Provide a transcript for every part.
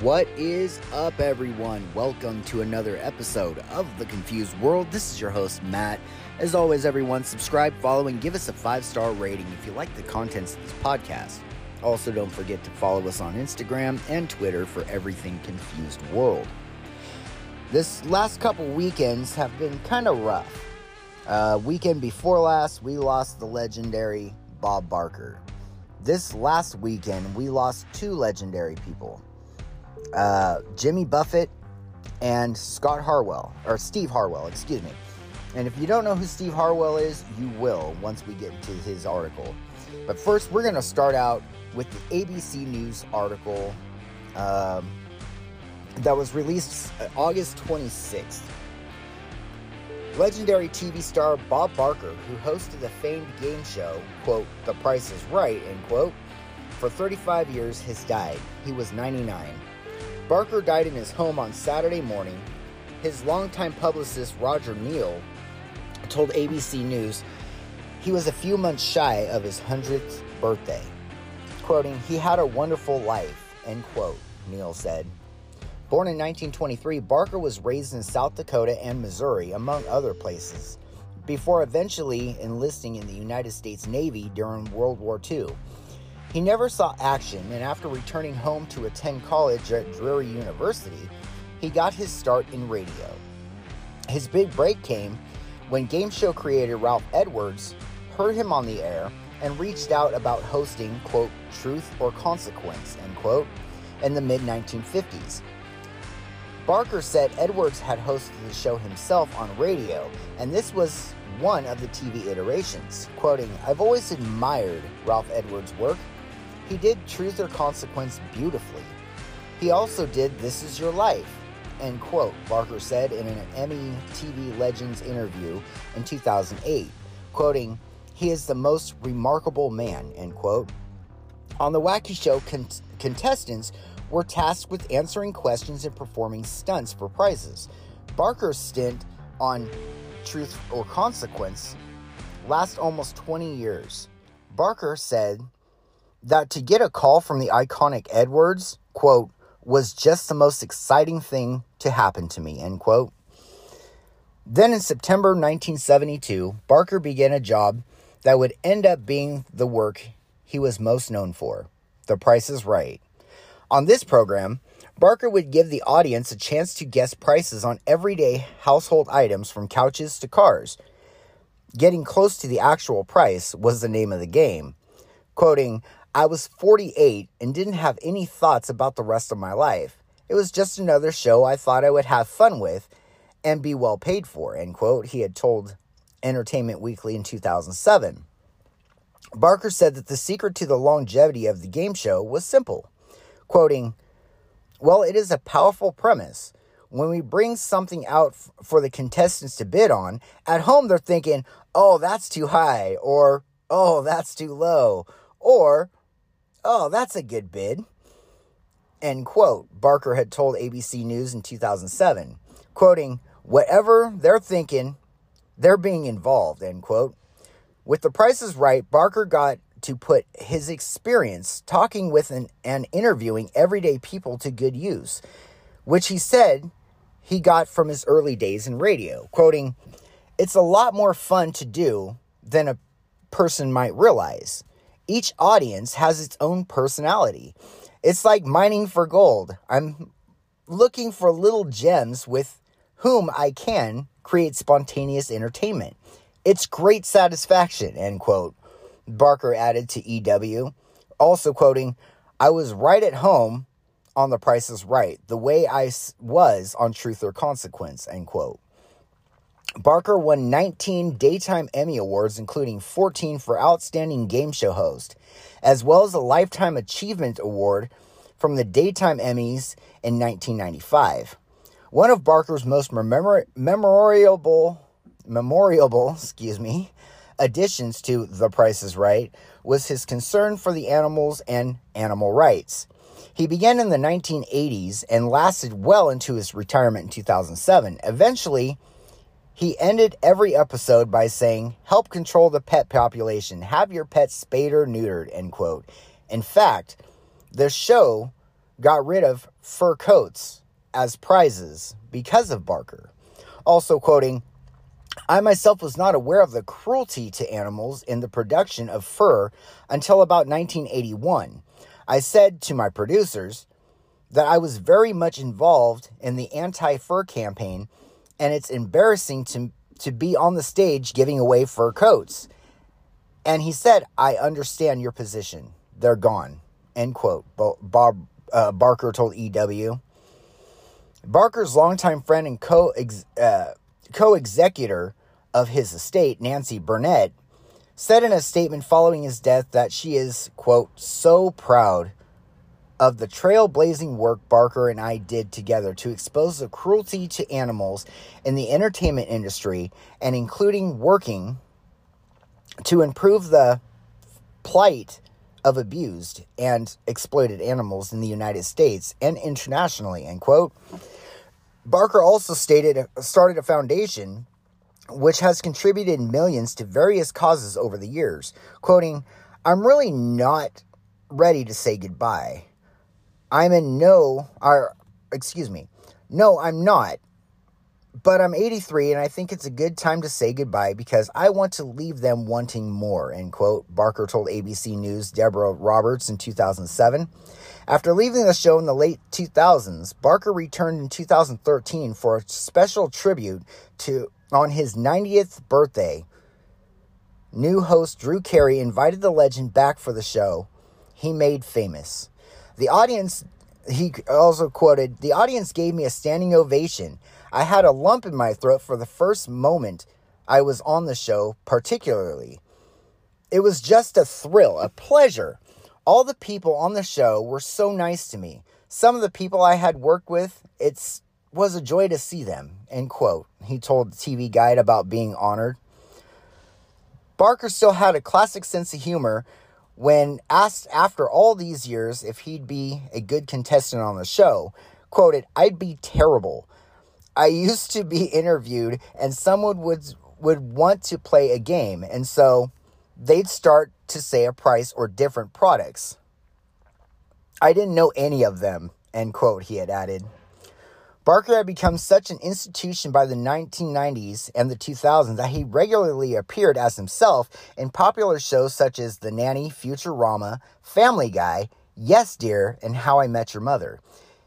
What is up, everyone? Welcome to another episode of The Confused World. This is your host, Matt. As always, everyone, subscribe, follow, and give us a five star rating if you like the contents of this podcast. Also, don't forget to follow us on Instagram and Twitter for everything Confused World. This last couple weekends have been kind of rough. Uh, weekend before last, we lost the legendary Bob Barker. This last weekend, we lost two legendary people uh, Jimmy Buffett and Scott Harwell, or Steve Harwell, excuse me. And if you don't know who Steve Harwell is, you will once we get to his article. But first, we're going to start out with the ABC News article um, that was released uh, August 26th. Legendary TV star Bob Barker, who hosted the famed game show, quote, The Price is Right, end quote, for 35 years has died. He was 99. Barker died in his home on Saturday morning. His longtime publicist, Roger Neal, told ABC News he was a few months shy of his 100th birthday. Quoting, he had a wonderful life, end quote, Neal said. Born in 1923, Barker was raised in South Dakota and Missouri, among other places, before eventually enlisting in the United States Navy during World War II. He never saw action, and after returning home to attend college at Drury University, he got his start in radio. His big break came when game show creator Ralph Edwards heard him on the air and reached out about hosting, quote, Truth or Consequence, end quote, in the mid 1950s. Barker said Edwards had hosted the show himself on radio, and this was one of the TV iterations. Quoting, I've always admired Ralph Edwards' work. He did Truth or Consequence beautifully. He also did This Is Your Life, end quote, Barker said in an Emmy TV Legends interview in 2008, quoting, He is the most remarkable man, end quote. On the Wacky Show, con- contestants were tasked with answering questions and performing stunts for prizes. Barker's stint on Truth or Consequence last almost 20 years. Barker said that to get a call from the iconic Edwards, quote, was just the most exciting thing to happen to me, end quote. Then in September 1972, Barker began a job that would end up being the work he was most known for The Price is Right. On this program, Barker would give the audience a chance to guess prices on everyday household items from couches to cars. Getting close to the actual price was the name of the game. Quoting, I was 48 and didn't have any thoughts about the rest of my life. It was just another show I thought I would have fun with and be well paid for, end quote, he had told Entertainment Weekly in 2007. Barker said that the secret to the longevity of the game show was simple. Quoting, Well, it is a powerful premise. When we bring something out f- for the contestants to bid on, at home they're thinking, oh, that's too high, or oh, that's too low, or oh, that's a good bid. End quote. Barker had told ABC News in 2007, quoting, Whatever they're thinking, they're being involved, end quote. With the prices right, Barker got to put his experience talking with and, and interviewing everyday people to good use, which he said he got from his early days in radio. Quoting, It's a lot more fun to do than a person might realize. Each audience has its own personality. It's like mining for gold. I'm looking for little gems with whom I can create spontaneous entertainment. It's great satisfaction, end quote. Barker added to EW, also quoting, I was right at home on The Price is Right, the way I was on Truth or Consequence, end quote. Barker won 19 Daytime Emmy Awards, including 14 for Outstanding Game Show Host, as well as a Lifetime Achievement Award from the Daytime Emmys in 1995. One of Barker's most memor- memorable, memorable, excuse me, additions to The Price is Right was his concern for the animals and animal rights. He began in the 1980s and lasted well into his retirement in 2007. Eventually, he ended every episode by saying, Help control the pet population. Have your pets spayed or neutered, end quote. In fact, the show got rid of fur coats as prizes because of Barker. Also, quoting, I myself was not aware of the cruelty to animals in the production of fur until about 1981. I said to my producers that I was very much involved in the anti fur campaign, and it's embarrassing to, to be on the stage giving away fur coats. And he said, I understand your position. They're gone. End quote. Bob uh, Barker told EW. Barker's longtime friend and co uh, co executor of his estate, Nancy Burnett, said in a statement following his death that she is, quote, so proud of the trailblazing work Barker and I did together to expose the cruelty to animals in the entertainment industry and including working to improve the plight of abused and exploited animals in the United States and internationally, end quote. Barker also stated started a foundation which has contributed millions to various causes over the years, quoting, I'm really not ready to say goodbye. I'm in no, or excuse me, no, I'm not. But I'm 83 and I think it's a good time to say goodbye because I want to leave them wanting more, end quote. Barker told ABC News Deborah Roberts in 2007. After leaving the show in the late 2000s, Barker returned in 2013 for a special tribute to on his 90th birthday. New host Drew Carey invited the legend back for the show he made famous. The audience, he also quoted, the audience gave me a standing ovation. I had a lump in my throat for the first moment I was on the show, particularly. It was just a thrill, a pleasure. All the people on the show were so nice to me. Some of the people I had worked with, it was a joy to see them. End quote. He told the TV Guide about being honored. Barker still had a classic sense of humor when asked after all these years if he'd be a good contestant on the show, quoted, I'd be terrible. I used to be interviewed and someone would would want to play a game and so they'd start to say a price or different products. I didn't know any of them, end quote, he had added. Barker had become such an institution by the 1990s and the 2000s that he regularly appeared as himself in popular shows such as The Nanny, Futurama, Family Guy, Yes Dear, and How I Met Your Mother.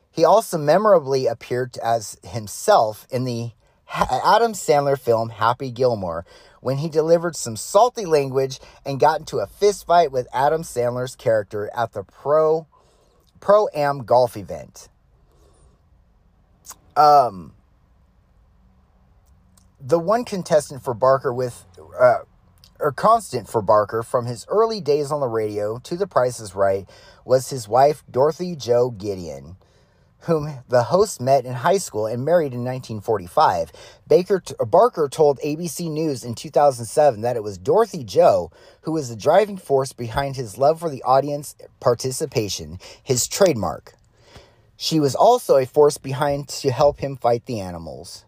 He also memorably appeared as himself in the Adam Sandler film Happy Gilmore when he delivered some salty language and got into a fistfight with Adam Sandler's character at the Pro Pro Am golf event. Um, the one contestant for Barker with, uh, or constant for Barker from his early days on the radio to The Price is Right was his wife, Dorothy Jo Gideon, whom the host met in high school and married in 1945. Baker t- Barker told ABC News in 2007 that it was Dorothy Jo who was the driving force behind his love for the audience participation, his trademark. She was also a force behind to help him fight the animals.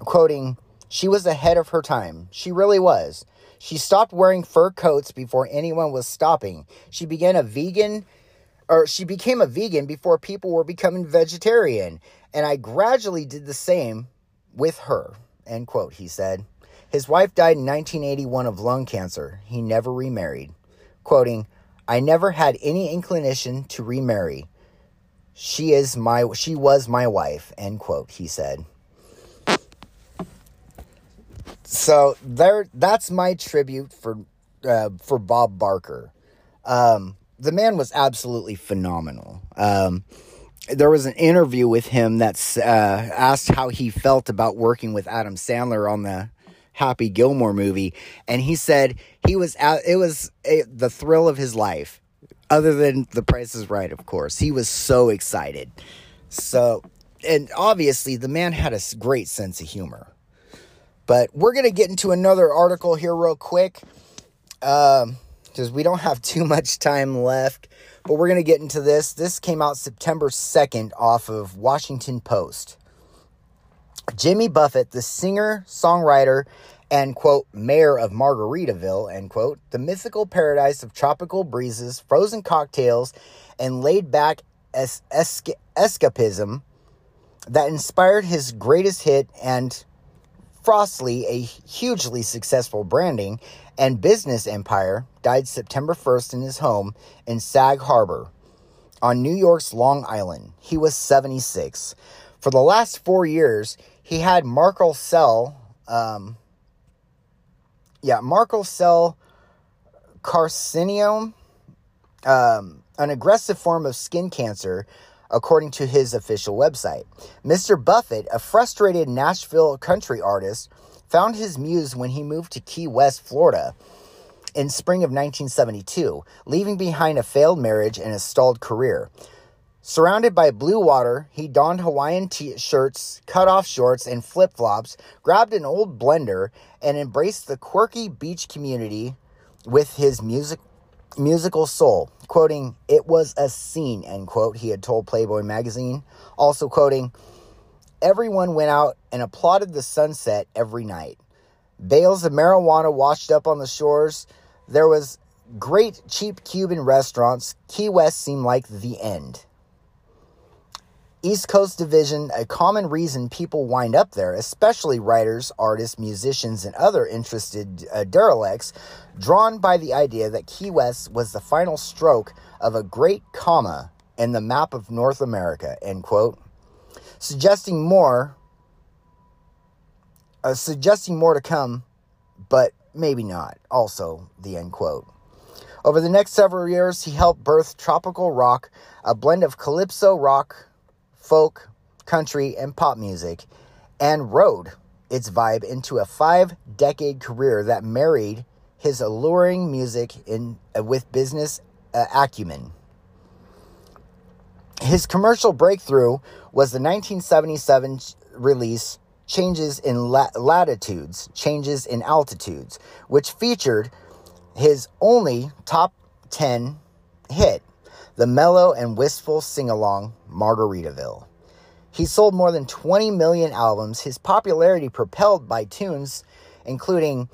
Quoting, she was ahead of her time. She really was. She stopped wearing fur coats before anyone was stopping. She began a vegan or she became a vegan before people were becoming vegetarian, and I gradually did the same with her. End quote, he said. His wife died in 1981 of lung cancer. He never remarried. Quoting, I never had any inclination to remarry. She is my she was my wife, end quote, he said. So there that's my tribute for uh, for Bob Barker. Um, the man was absolutely phenomenal. Um, there was an interview with him that's uh, asked how he felt about working with Adam Sandler on the Happy Gilmore movie, and he said he was out. it was a, the thrill of his life other than The Price is Right, of course. He was so excited. So, and obviously, the man had a great sense of humor. But we're going to get into another article here, real quick, because um, we don't have too much time left. But we're going to get into this. This came out September 2nd off of Washington Post. Jimmy Buffett, the singer, songwriter, and, quote, mayor of Margaritaville, end quote, the mythical paradise of tropical breezes, frozen cocktails, and laid back es- esca- escapism that inspired his greatest hit and Frostly, a hugely successful branding and business empire, died September 1st in his home in Sag Harbor on New York's Long Island. He was 76. For the last four years, he had Merkel cell, um, yeah, Merkel cell carcinoma, um, an aggressive form of skin cancer according to his official website. Mr. Buffett, a frustrated Nashville country artist, found his muse when he moved to Key West, Florida in spring of 1972, leaving behind a failed marriage and a stalled career. Surrounded by blue water, he donned Hawaiian t- shirts, cut off shorts, and flip flops, grabbed an old blender, and embraced the quirky beach community with his music musical soul, quoting, It was a scene, end quote, he had told Playboy magazine. Also quoting, Everyone went out and applauded the sunset every night. Bales of marijuana washed up on the shores. There was great cheap Cuban restaurants. Key West seemed like the end. East Coast Division, a common reason people wind up there, especially writers, artists, musicians, and other interested uh, derelicts, drawn by the idea that Key West was the final stroke of a great comma in the map of North America, end quote, suggesting more, uh, suggesting more to come, but maybe not, also the end quote. Over the next several years, he helped birth tropical rock, a blend of calypso rock, folk, country, and pop music, and rode its vibe into a five decade career that married his alluring music in, uh, with business uh, acumen. His commercial breakthrough was the 1977 release Changes in La- Latitudes, Changes in Altitudes, which featured his only top 10 hit, the mellow and wistful sing along Margaritaville. He sold more than 20 million albums, his popularity propelled by tunes including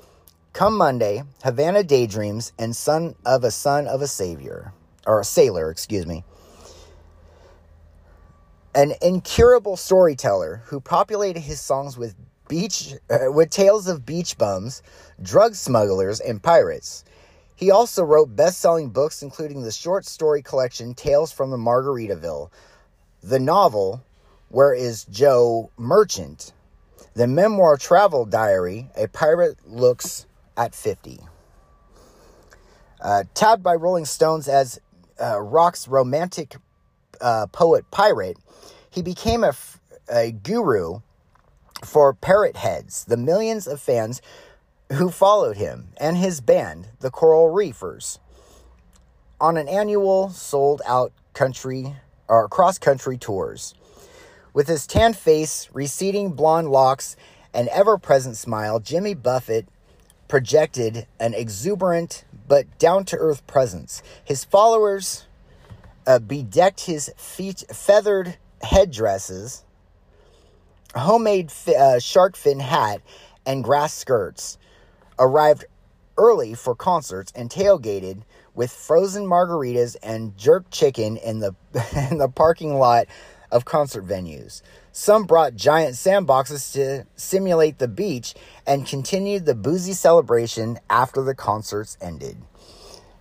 Come Monday, Havana Daydreams, and Son of a Son of a Savior, or a Sailor, excuse me. An incurable storyteller who populated his songs with beach uh, with tales of beach bums, drug smugglers, and pirates. He also wrote best selling books, including the short story collection Tales from the Margaritaville, the novel Where is Joe Merchant, the memoir Travel Diary A Pirate Looks at 50. Uh, tabbed by Rolling Stones as uh, rock's romantic uh, poet pirate, he became a, a guru for parrot heads, the millions of fans who followed him and his band, the Coral Reefers, on an annual sold out country or cross country tours. With his tan face, receding blonde locks, and ever present smile, Jimmy Buffett projected an exuberant but down to earth presence. His followers uh, bedecked his feet, feathered headdresses, homemade fi- uh, shark fin hat, and grass skirts arrived early for concerts and tailgated with frozen margaritas and jerk chicken in the in the parking lot of concert venues. Some brought giant sandboxes to simulate the beach and continued the boozy celebration after the concerts ended.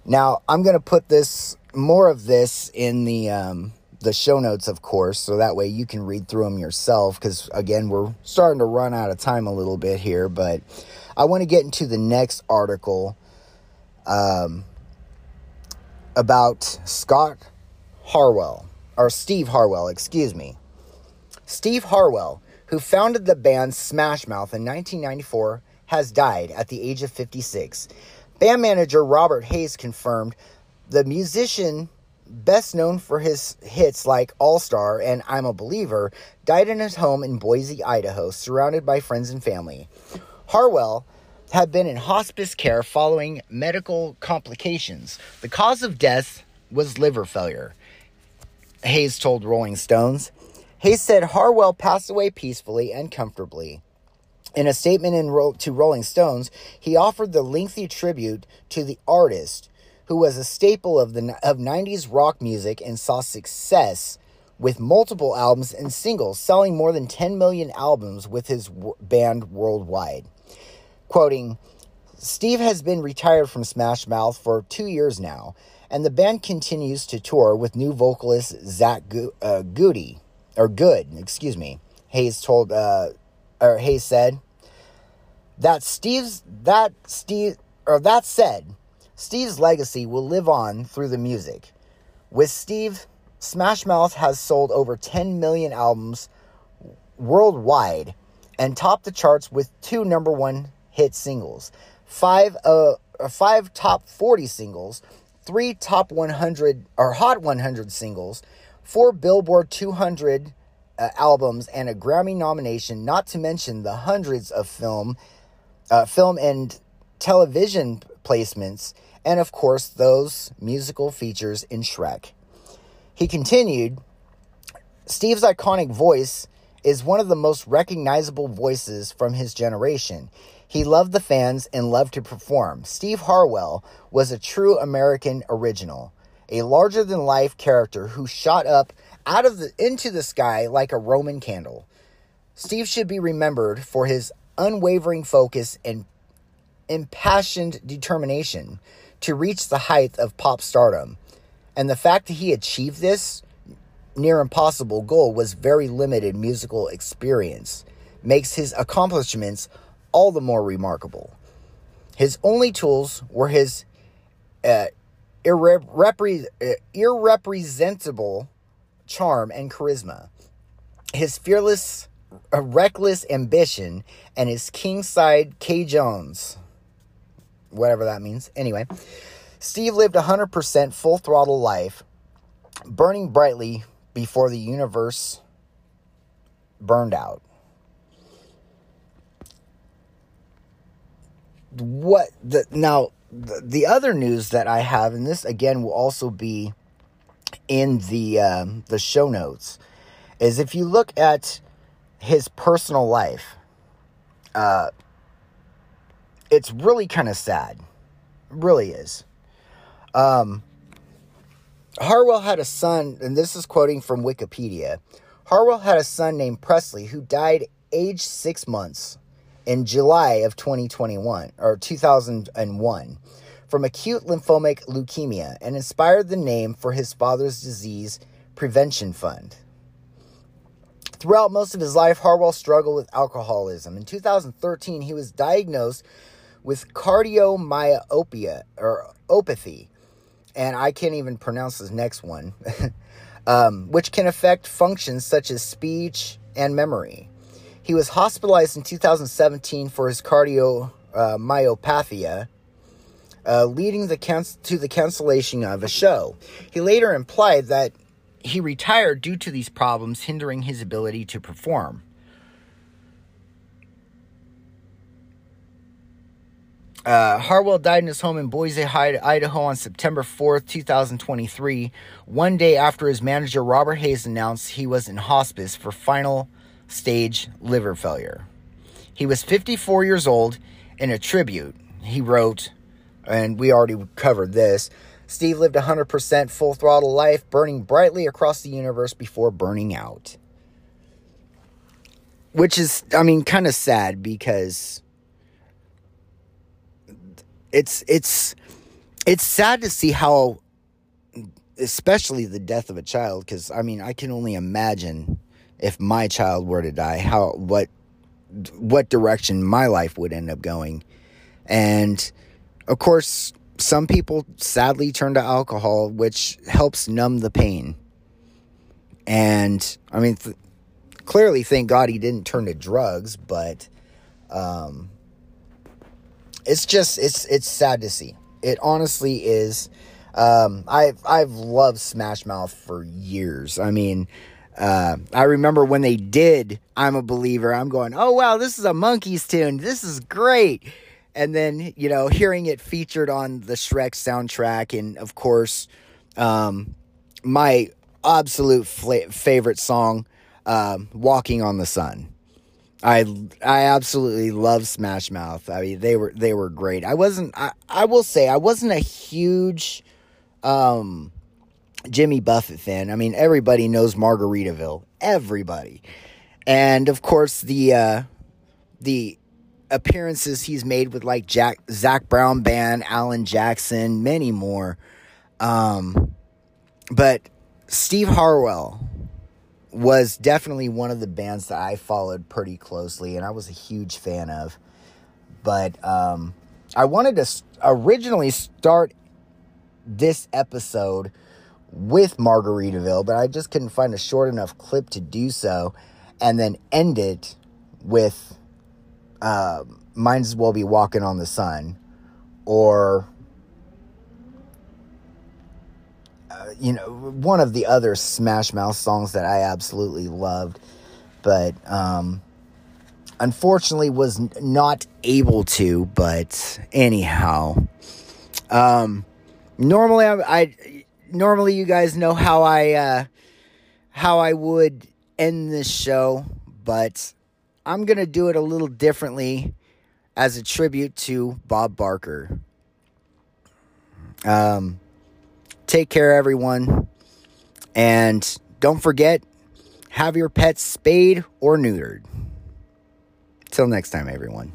Now, I'm going to put this more of this in the um, the show notes, of course, so that way you can read through them yourself. Because again, we're starting to run out of time a little bit here, but I want to get into the next article um, about Scott Harwell or Steve Harwell, excuse me. Steve Harwell, who founded the band Smash Mouth in 1994, has died at the age of 56. Band manager Robert Hayes confirmed the musician, best known for his hits like All Star and I'm a Believer, died in his home in Boise, Idaho, surrounded by friends and family. Harwell had been in hospice care following medical complications. The cause of death was liver failure. Hayes told Rolling Stones. Hayes said Harwell passed away peacefully and comfortably. In a statement in to Rolling Stones, he offered the lengthy tribute to the artist who was a staple of the of 90s rock music and saw success with multiple albums and singles, selling more than 10 million albums with his w- band worldwide. Quoting, Steve has been retired from Smash Mouth for two years now, and the band continues to tour with new vocalist Zach Go- uh, Goody, or Goode, excuse me. Hayes told, uh, or Hayes said that Steve's that Steve or that said, Steve's legacy will live on through the music. With Steve, Smash Mouth has sold over 10 million albums worldwide and topped the charts with two number one hit singles, five uh, five top 40 singles, three top 100 or hot 100 singles, four Billboard 200 uh, albums, and a Grammy nomination. Not to mention the hundreds of film, uh, film and television placements, and of course those musical features in Shrek. He continued Steve's iconic voice is one of the most recognizable voices from his generation. He loved the fans and loved to perform. Steve Harwell was a true American original, a larger than life character who shot up out of the into the sky like a Roman candle. Steve should be remembered for his unwavering focus and impassioned determination to reach the height of pop stardom. And the fact that he achieved this near impossible goal was very limited musical experience makes his accomplishments all the more remarkable. His only tools were his uh, uh, irrepresentable charm and charisma, his fearless, uh, reckless ambition, and his kingside K. Jones, whatever that means. Anyway, Steve lived 100% full throttle life, burning brightly before the universe burned out. What the now the, the other news that I have, and this again will also be in the um, the show notes, is if you look at his personal life, uh, it's really kind of sad, really is. Um, Harwell had a son, and this is quoting from Wikipedia. Harwell had a son named Presley who died age six months in July of 2021 or 2001 from acute lymphomic leukemia and inspired the name for his father's disease prevention fund. Throughout most of his life, Harwell struggled with alcoholism. In 2013, he was diagnosed with cardiomyopathy or opathy, and I can't even pronounce this next one, um, which can affect functions such as speech and memory. He was hospitalized in 2017 for his cardiomyopathy, uh, leading the can- to the cancellation of a show. He later implied that he retired due to these problems hindering his ability to perform. Uh, Harwell died in his home in Boise, Idaho on September 4th, 2023, one day after his manager Robert Hayes announced he was in hospice for final stage liver failure. He was 54 years old. In a tribute, he wrote, and we already covered this Steve lived 100% full throttle life, burning brightly across the universe before burning out. Which is, I mean, kind of sad because it's it's it's sad to see how especially the death of a child because i mean i can only imagine if my child were to die how what what direction my life would end up going. And of course some people sadly turn to alcohol which helps numb the pain. And i mean th- clearly thank god he didn't turn to drugs but um it's just it's it's sad to see. It honestly is. Um, I've I've loved Smash Mouth for years. I mean, uh, I remember when they did "I'm a Believer." I'm going, "Oh wow, this is a Monkees tune. This is great." And then you know, hearing it featured on the Shrek soundtrack, and of course, um, my absolute fla- favorite song, um, "Walking on the Sun." I I absolutely love Smash Mouth. I mean, they were they were great. I wasn't. I I will say I wasn't a huge, um, Jimmy Buffett fan. I mean, everybody knows Margaritaville. Everybody, and of course the uh, the appearances he's made with like Jack Zac Brown Band, Alan Jackson, many more. Um, but Steve Harwell was definitely one of the bands that I followed pretty closely, and I was a huge fan of. But um, I wanted to originally start this episode with Margaritaville, but I just couldn't find a short enough clip to do so, and then end it with uh, Might as Well Be Walking on the Sun, or you know, one of the other Smash Mouth songs that I absolutely loved, but um, unfortunately was not able to. But anyhow, um, normally I, I normally you guys know how I uh, how I would end this show, but I'm gonna do it a little differently as a tribute to Bob Barker. Um, Take care, everyone. And don't forget, have your pets spayed or neutered. Till next time, everyone.